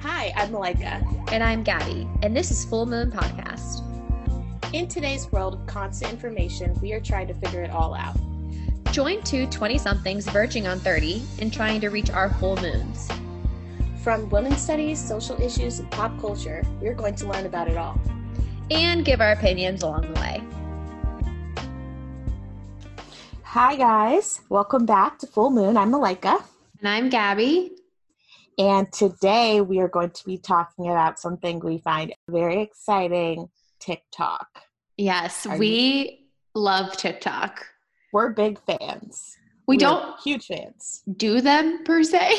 Hi, I'm Malika. And I'm Gabby, and this is Full Moon Podcast. In today's world of constant information, we are trying to figure it all out. Join two 20 somethings verging on 30 and trying to reach our full moons. From women's studies, social issues, and pop culture, we're going to learn about it all. And give our opinions along the way. Hi, guys. Welcome back to Full Moon. I'm Malika. And I'm Gabby. And today we are going to be talking about something we find very exciting TikTok. Yes, Are we love TikTok. We're big fans. We We're don't huge fans. do them per se.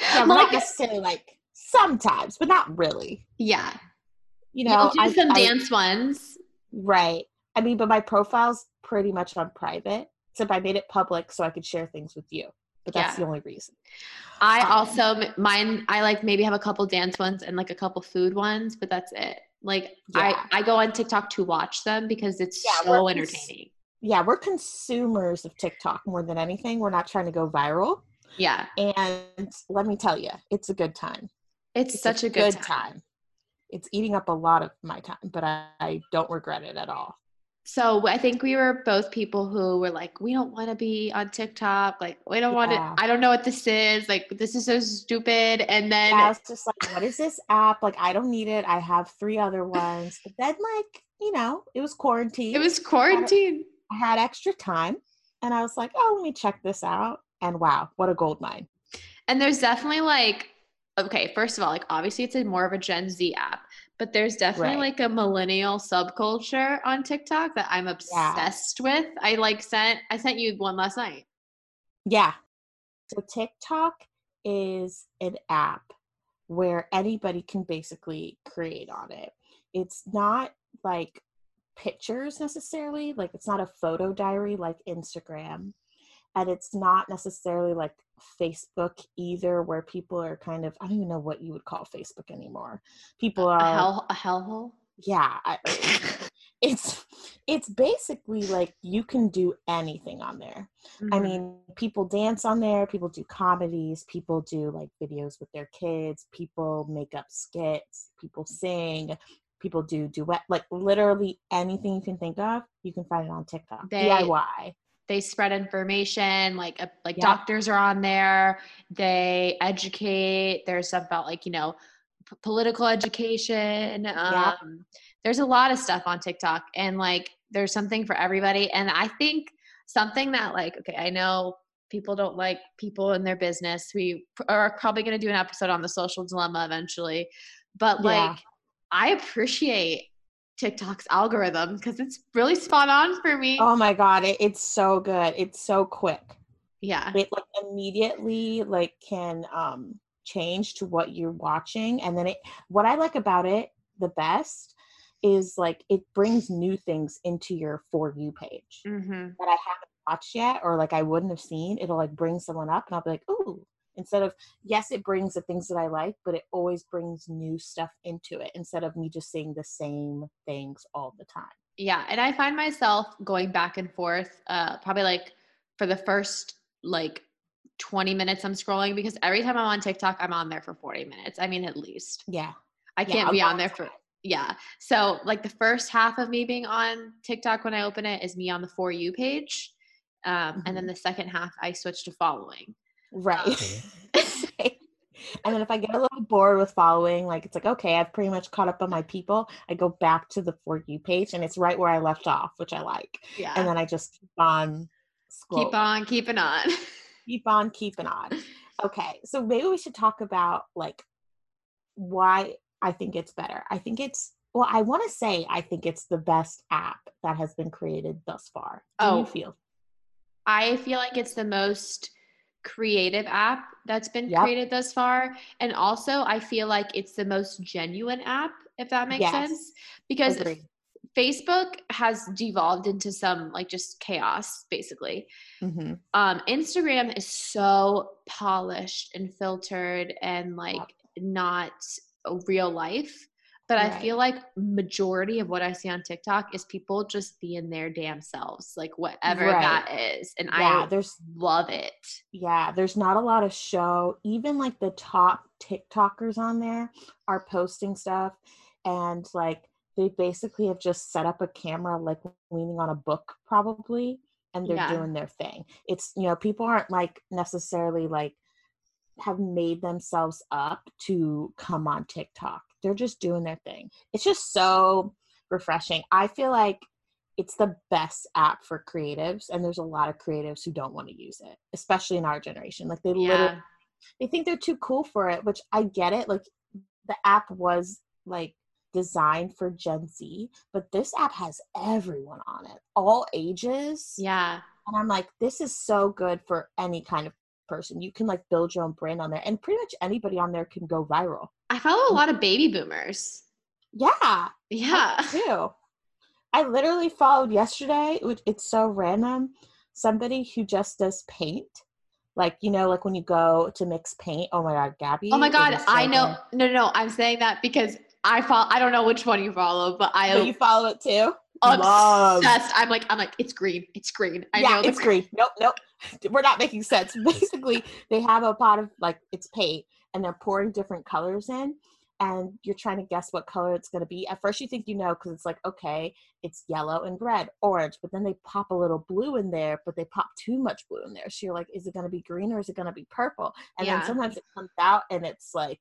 Yeah, Like- not necessarily like sometimes, but not really. yeah. You know, You'll do I- some I- dance ones. right. I mean, but my profile's pretty much on private, except I made it public so I could share things with you. But that's Yeah. the only reason. I Um, also mine I like maybe have a couple dance ones and like a couple food ones, but that's it. Like Yeah. I I go on TikTok to watch them because it's Yeah, so we're cons- entertaining. Yeah, we're consumers of TikTok more than anything. We're not trying to go viral. Yeah. And let me tell you, it's a good time. It's, It's such a good, time. It's eating up a lot of my time, but I, I don't regret it at all. So I think we were both people who were like, we don't want to be on TikTok. Like, we don't want to, I don't know what this is. Like, this is so stupid. And then, I was just like, what is this app? Like, I don't need it. I have three other ones. But then, like, you know, it was quarantine. it was quarantine. I had extra time, and I was like, oh, let me check this out. And wow, what a gold mine! And there's definitely like, okay, first of all, like, obviously it's a more of a Gen Z app, but there's definitely Right. like a millennial subculture on TikTok that I'm obsessed with. I like sent, I sent you one last night. Yeah. So TikTok is an app where anybody can basically create on it. It's not like pictures necessarily, like it's not a photo diary like Instagram. And it's not necessarily like Facebook either, where people are kind of, I don't even know what you would call Facebook anymore. People A are, hell, a hellhole. yeah, I, it's it's basically like you can do anything on there. I Mhm. mean, people dance on there, people do comedies, people do like videos with their kids, people make up skits, people sing, people do duet, like literally anything you can think of, you can find it on TikTok. They- DIY. They spread information like uh, like Yeah. doctors are on there they educate there's stuff about like you know p- political education um there's a lot of stuff on tiktok and like there's something for everybody and i think something that like okay i know people don't like people in their business we pr- are probably going to do an episode on the social dilemma eventually but Yeah. like i appreciate tiktok's algorithm because it's really spot on for me Oh my god, it, it's so good. It's so quick. yeah It like immediately like can um change to what you're watching and then it what I like about it the best is like it brings new things into your for you page. Mm-hmm. that I haven't watched yet or like I wouldn't have seen, it'll like bring someone up and I'll be like, ooh. Instead of yes, it brings the things that I like, but it always brings new stuff into it instead of me just seeing the same things all the time. Yeah, and I find myself going back and forth, uh, probably like for the first like 20 minutes I'm scrolling because every time I'm on TikTok, I'm on there for 40 minutes. I mean, at least Yeah. I can't a be on there for yeah. So like the first half of me being on TikTok when I open it is me on the for you page, um, and then the second half I switch to following. Right. and then if I get a little bored with following, like it's like, okay, I've pretty much caught up on my people, I go back to the for you page and it's right where I left off, which I like. Yeah, And then I just keep on scrolling. keep on keeping on. keep on keeping on. Okay, so maybe we should talk about like why I think it's better. I think it's well, I want to say I think it's the best app that has been created thus far. How Oh. feel? I feel like it's the most creative app that's been Yep. created thus far. And also, I feel like it's the most genuine app, if that makes Yes. sense. Because Agreed. Facebook has devolved into some like just chaos, basically. Mhm. Um, Instagram is so polished and filtered and like not a real life. But I feel like majority of what I see on TikTok is people just being their damn selves, like whatever Right. that is. And Yeah, I there's love it. yeah, there's not a lot of show. Even like the top TikTokers on there are posting stuff and like they basically have just set up a camera like leaning on a book probably and they're Yeah. doing their thing. It's you know, people aren't like necessarily like have made themselves up to come on TikTok. They're just doing their thing. It's just so refreshing. I feel like it's the best app for creatives and there's a lot of creatives who don't want to use it, especially in our generation. Like they literally Yeah. they think they're too cool for it, which I get it. Like the app was like designed for Gen Z, but this app has everyone on it, all ages. Yeah. And I'm like, this is so good for any kind of person. You can like build your own brand on there, and pretty much anybody on there can go viral. I follow a lot of baby boomers. Yeah, Yeah. I too. I literally followed yesterday, it's so random, somebody who just does paint. Like, you know, like when you go to mix paint. Oh my God, Gabby. Oh my god, so I know. No, no, no. I'm saying that because I follow. I don't know which one you follow, but I you follow it too? Obsessed. Love. I'm like, I'm like, it's green. It's green. I yeah, know it's green. Nope, nope. We're not making sense. Basically, they have a pot of like it's paint and they're pouring different colors in and you're trying to guess what color it's going to be. At first you think you know cuz it's like okay, it's yellow and red, orange, but then they pop a little blue in there, but they pop too much blue in there. So you're like is it going to be green or is it going to be purple? And Yeah. then sometimes it comes out and it's like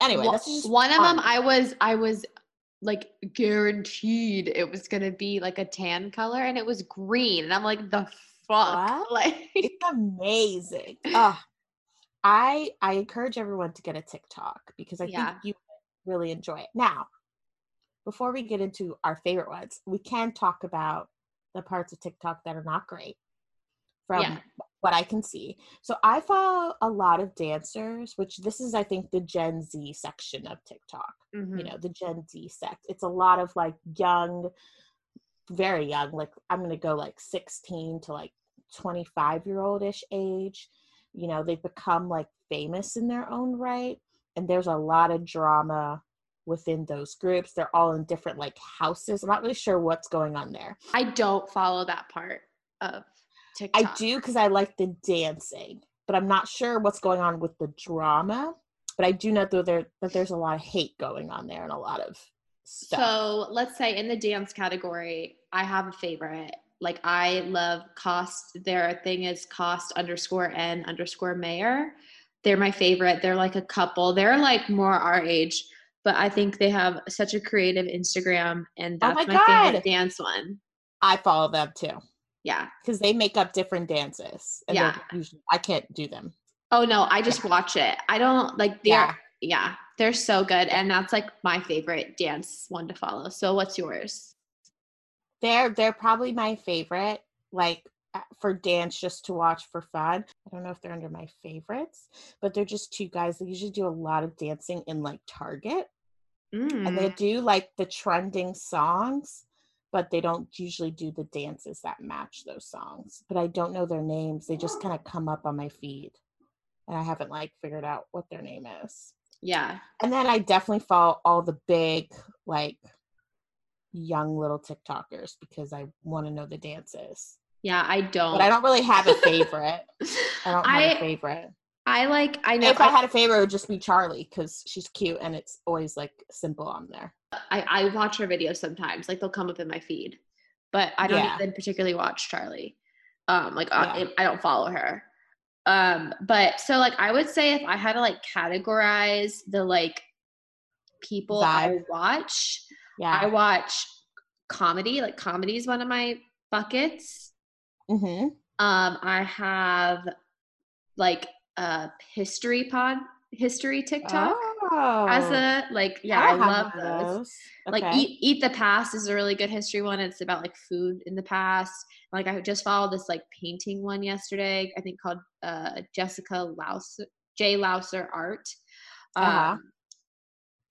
anyway, One- that's one of them. I was, I was like guaranteed it was gonna be like a tan color, and it was green, and I'm like, the fuck, What? like, it's amazing. Oh, I I encourage everyone to get a TikTok because I Yeah. think you really enjoy it. Now, before we get into our favorite ones, we can talk about the parts of TikTok that are not great from Yeah. What I can see. So I follow a lot of dancers, which this is I think the Gen Z section of TikTok Mhm. you know the gen z sect. It's a lot of like young very young like i'm gonna go like 16 to like 25 year oldish age. You know they've become like famous in their own right and there's a lot of drama within those groups. They're all in different like houses. I'm not really sure what's going on there. I don't follow that part of TikTok. i do because i like the dancing but i'm not sure what's going on with the drama but i do know that there that there's a lot of hate going on there and a lot of stuff So let's say in the dance category, I have a favorite. Like I love cost. Their thing is cost underscore n underscore mayor. They're my favorite. They're like a couple. They're like more our age, but I think they have such a creative Instagram, and Oh that's my my, favorite dance one. I follow them too Yeah. because they make up different dances. And Yeah. usually I can't do them. Oh no, I just watch it. I don't like they're Yeah. yeah, they're so good, and that's like my favorite dance one to follow. So what's yours? They're they're probably my favorite. Like uh, for dance, just to watch for fun. I don't know if they're under my favorites, but they're just two guys that usually do a lot of dancing in like Target, and they Mm. do like the trending songs. But they don't usually do the dances that match those songs. But I don't know their names. They just kind of come up on my feed. And I haven't like figured out what their name is. Yeah. And then I definitely follow all the big, like, young little TikTokers because I want to know the dances. Yeah, I don't. But I don't really have a favorite. I don't have a I favorite. I like I know If I had a favorite, it would just be Charlie because she's cute and it's always like simple on there. I, I watch her videos sometimes. Like they'll come up in my feed, but I don't Yeah. even particularly watch Charlie. Um, like I, Yeah. I don't follow her. Um, but so like I would say if I had to like categorize the like people I watch, Yeah. I watch comedy. Like comedy is one of my buckets. mm-hmm. Um, I have like uh history pod history TikTok Oh. as a like yeah I, don't love of those. Like eat eat the past is a really good history one. It's about like food in the past. Like I just followed this like painting one yesterday. I think called uh Jessica Lauser J Lauser Art. Um, Uh-huh.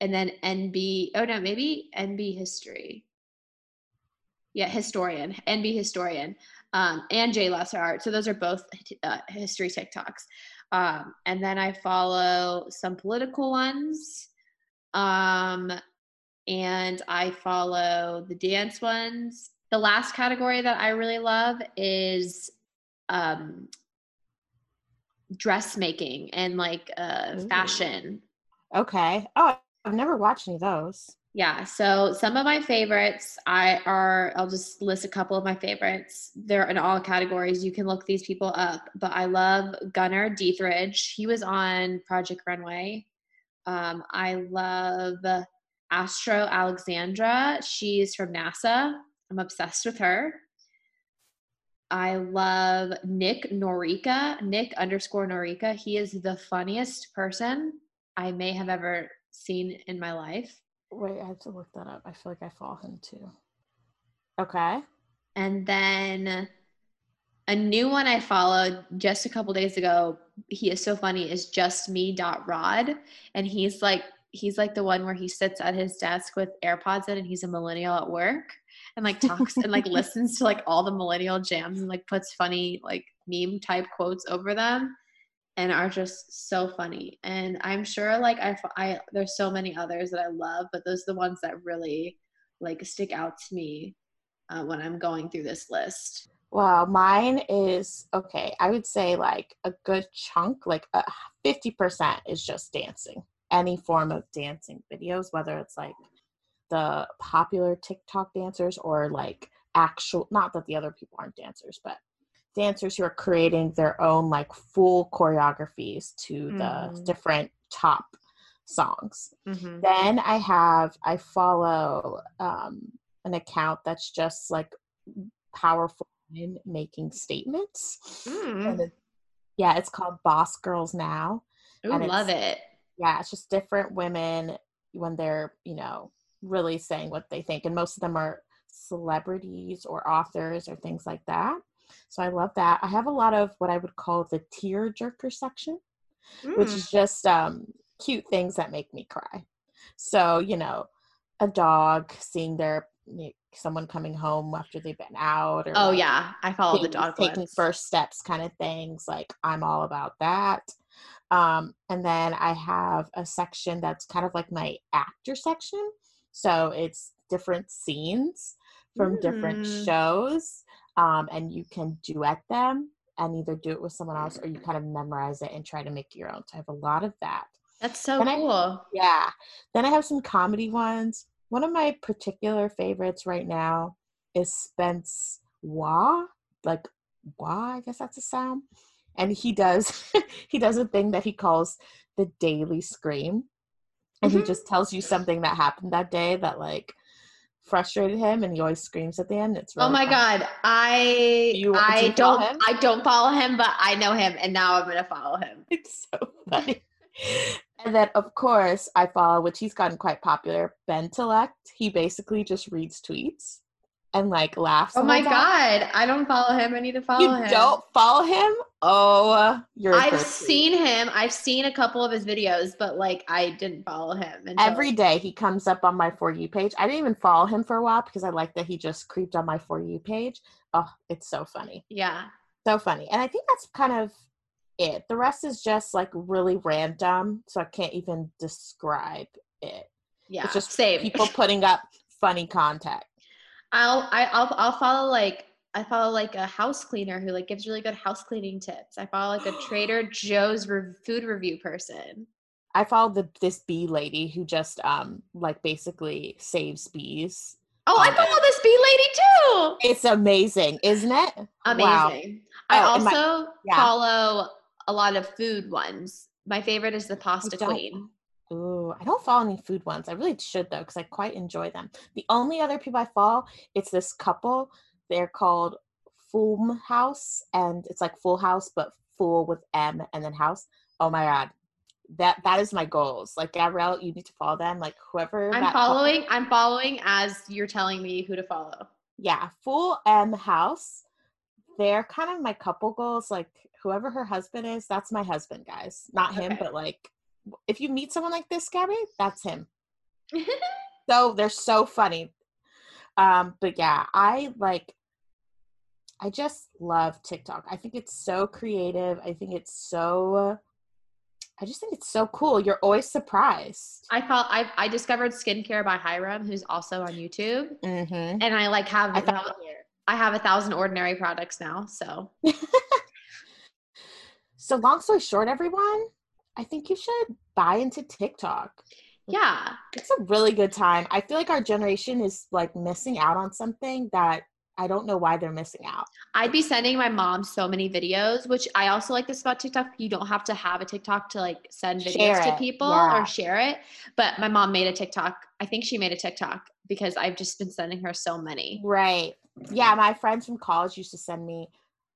And then NB. Oh no, maybe NB History. Yeah, historian, NB historian, um, and J Lauser Art. So those are both uh, history TikToks. Um, and then I follow some political ones. Um, and I follow the dance ones. The last category that I really love is um, dressmaking and like uh, Ooh. fashion. Okay. Oh, I've never watched any of those. Yeah, so some of my favorites I are I'll just list a couple of my favorites. They're in all categories. You can look these people up, but I love Gunnar Deatherage. He was on Project Runway. Um, I love Astro Alexandra. She's from NASA. I'm obsessed with her. I love Nick Norica, Nick underscore Norica. He is the funniest person I may have ever seen in my life. Wait, I have to look that up. I feel like I follow him too. Okay. And then a new one I followed just a couple days ago. He is so funny. Is just me dot Rod, and he's like he's like the one where he sits at his desk with AirPods in, and he's a millennial at work, and like talks and like listens to like all the millennial jams and like puts funny like meme type quotes over them and are just so funny. And I'm sure like I, I there's so many others that I love, but those are the ones that really like stick out to me uh, when I'm going through this list. Well, mine is okay. I would say like a good chunk, like a fifty percent, is just dancing. Any form of dancing videos, whether it's like the popular TikTok dancers or like actual. Not that the other people aren't dancers, but dancers who are creating their own like full choreographies to the Mhm. different top songs. Mm-hmm. Then I have I follow um, an account that's just like powerful women making statements. And it- yeah, it's called Boss Girls Now. I love it. Yeah, it's just different women when they're you know really saying what they think, and most of them are celebrities or authors or things like that. So I love that. I have a lot of what I would call the tear jerker section which Mm. is just um, cute things that make me cry. So, you know, a dog seeing their someone coming home after they've been out, or Oh like, yeah, I follow the dog taking first steps, kind of things. Like I'm all about that. Um, and then I have a section that's kind of like my actor section. So it's different scenes from different Mm. shows, um, and you can duet them and either do it with someone else or you kind of memorize it and try to make your own. So I have a lot of that. That's so Then I- cool. Yeah. Then I have some comedy ones. One of my particular favorites right now is Spence Wah, like Wah, I guess that's a sound. And he does he does a thing that he calls the daily scream. And he Mhm. just tells you something that happened that day that like frustrated him and he always screams at the end. It's oh really oh my fun. god, I You- do I follow don't him? I don't follow him, but I know him, and now I'm gonna follow him. It's so funny. And then, of course, I follow, which he's gotten quite popular, Bentellect. He basically just reads tweets and like laughs. Oh my god, I don't follow him. I need to follow You him. don't follow him? Oh, you're. I've seen him. I've seen a couple of his videos, but like I didn't follow him. Until, Every day he comes up on my For You page. I didn't even follow him for a while because I like that he just creeped on my For You page. Oh, it's so funny. yeah. So funny. And I think that's kind of it. The rest is just like really random. So I can't even describe it. Yeah. It's just same. people putting up funny content. I'll I, I'll I'll follow like I follow like a house cleaner who like gives really good house cleaning tips. I follow like a Trader Joe's re- food review person. I follow the this bee lady who just um like basically saves bees. Oh, I Um, follow this bee lady too. It's amazing, isn't it? Amazing. Wow. I Oh, my- also yeah. follow a lot of food ones. My favorite is the Pasta Queen. Ooh, I don't follow any food ones. I really should though, because I quite enjoy them. The only other people I follow, it's this couple. They're called Fulm House, and it's like Full House, but Full with M and then House. Oh my god, that that is my goals. Like Gabrielle, you need to follow them. Like whoever I'm following. I'm following as you're telling me who to follow. yeah, full M house. They're kind of my couple goals. Like whoever her husband is, that's my husband, guys. Not him, Okay. but like if you meet someone like this, Gabby, that's him. So they're so funny. Um, but yeah, I like I just love TikTok. I think it's so creative. I think it's so I just think it's so cool. You're always surprised. I felt I I discovered skincare by Hyram, who's also on YouTube, Mm-hmm. and I like have I thought I have a thousand ordinary products now. So so long story short, everyone, I think you should buy into TikTok. Yeah, It's a really good time. I feel like our generation is like missing out on something that I don't know why they're missing out. I'd be sending my mom so many videos, which I also like this about TikTok. You don't have to have a TikTok to like send videos to people yeah. or share it. But my mom made a TikTok. I think she made a TikTok because I've just been sending her so many. Right. Yeah, my friends from college used to send me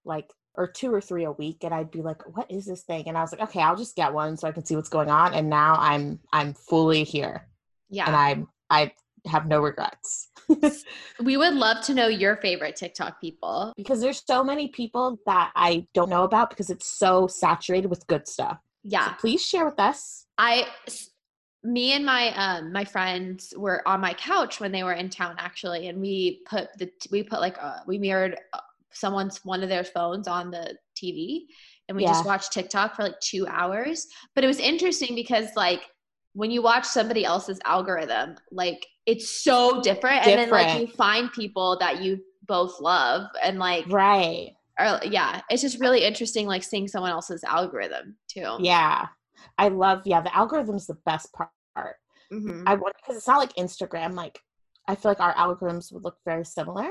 like or two or three a week and I'd be like, "What is this thing?" And I was like, "Okay, I'll just get one so I can see what's going on." And now I'm I'm fully here Yeah. and I'm I have no regrets. we would love to know your favorite TikTok people. because there's so many people that I don't know about because it's so saturated with good stuff. So Yeah. please share with us. i me and my um my friends were on my couch when they were in town actually and we put the we put like uh, we mirrored uh, someone's one of their phones on the TV and we just Yeah. watched TikTok for like 2 hours but it was interesting because like when you watch somebody else's algorithm like it's so different, different. and then like you find people that you both love and like Right. or yeah it's just really interesting like seeing someone else's algorithm too Yeah. I love, yeah, the algorithm's the best part. Mhm. I want because it's not like Instagram. Like I feel like our algorithms would look very similar.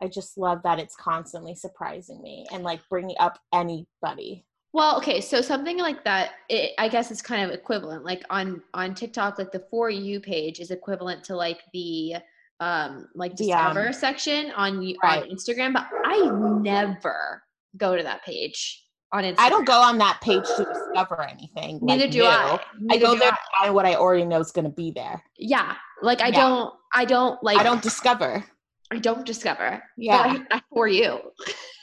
I just love that it's constantly surprising me and like bringing up anybody. Well, okay, so something like that, it, I guess it's kind of equivalent. Like on on TikTok, like the for you page is equivalent to like the um like um, discover section on right. on Instagram, but I never go to that page on Instagram. I don't go on that page to discover anything. Neither like do new. I. I go there I. to find what I already know is going to be there. Yeah, like I Yeah. don't. I don't like. I don't discover. I don't discover. Yeah. I, I, for you.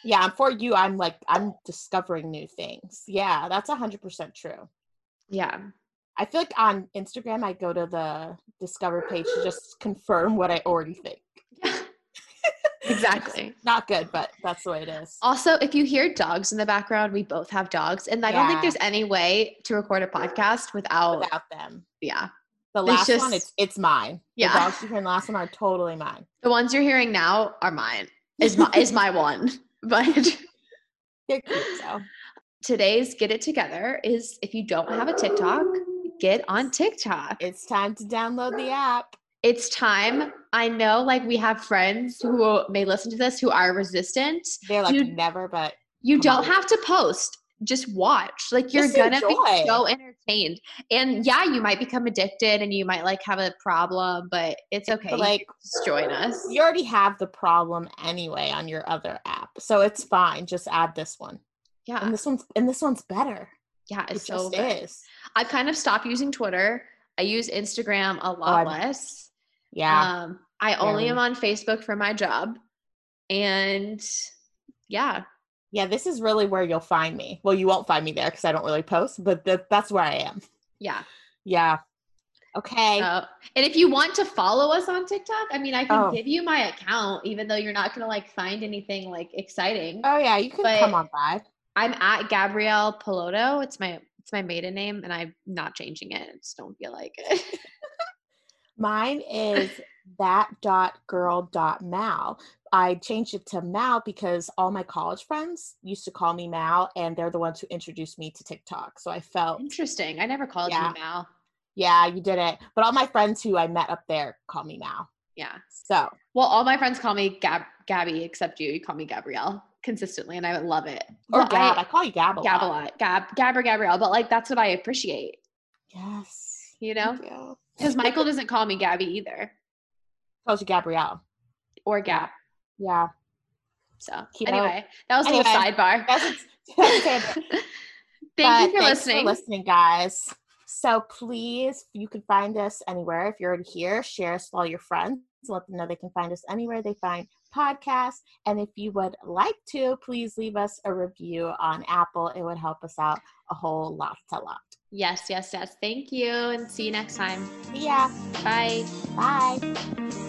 Yeah, for you, I'm like I'm discovering new things. Yeah, that's a hundred percent true. Yeah. I feel like on Instagram, I go to the discover page to just confirm what I already think. Exactly. Not good, but that's the way it is. Also, if you hear dogs in the background, we both have dogs, and I don't think there's any way to record a podcast without. Without them, Yeah. The last one, just- it's it's mine. Yeah. the dogs you hear in the last one are totally mine. The ones you're hearing now are mine. Is my is my one. But They're cute, so today's get it together is if you don't have a TikTok, get on TikTok. it's time to download the app. It's time. I know like we have friends who may listen to this who are resistant. They're like You- never, but You don't on. have to post. Just watch. Like you're Just gonna enjoy. be so entertained. And yeah, you might become addicted and you might like have a problem, but it's okay. but like just join us. you already have the problem anyway on your other app, so it's fine. Just add this one, Yeah. and this one's and this one's better. Yeah, It it's so just good. is. I've kind of stopped using Twitter. I use Instagram a lot Oh, less. Yeah, Um, I only Very. am on Facebook for my job. And yeah, yeah. This is really where you'll find me. Well, you won't find me there because I don't really post, but th- that's where I am. yeah. Yeah. Okay. Uh, and if you want to follow us on TikTok, I mean, I can Oh. give you my account, even though you're not going to like find anything like exciting. oh yeah, you can but- come on by. I'm at Gabrielle Piloto. It's my it's my maiden name, and I'm not changing it. I just don't feel like it. Mine is that dot girl dot mal. I changed it to Mal because all my college friends used to call me Mal, and they're the ones who introduced me to TikTok. So I felt, Interesting. I never called Yeah. you Mal. yeah, you did it. But all my friends who I met up there call me Mal. Yeah. So Well, all my friends call me Gab Gabby, except you. You call me Gabrielle consistently, and I love it. or Gab, I, I, call you Gab a Gab a lot. lot. Gab, Gab or Gabrielle, but like that's what I appreciate, Yes. you know? Because Michael doesn't call me Gabby either, Calls you Gabrielle. or Gab. Yeah. So anyway, that was a anyway, little sidebar. That's, that's. Thank you for thanks listening. listening, guys. So please, you can find us anywhere. If you're already here, share us with all your friends. Let them know they can find us anywhere they find podcasts. And if you would like to, please leave us a review on Apple. It would help us out a whole lot, a lot. Yes, yes, yes. Thank you, and see you next time. See ya. Bye. Bye.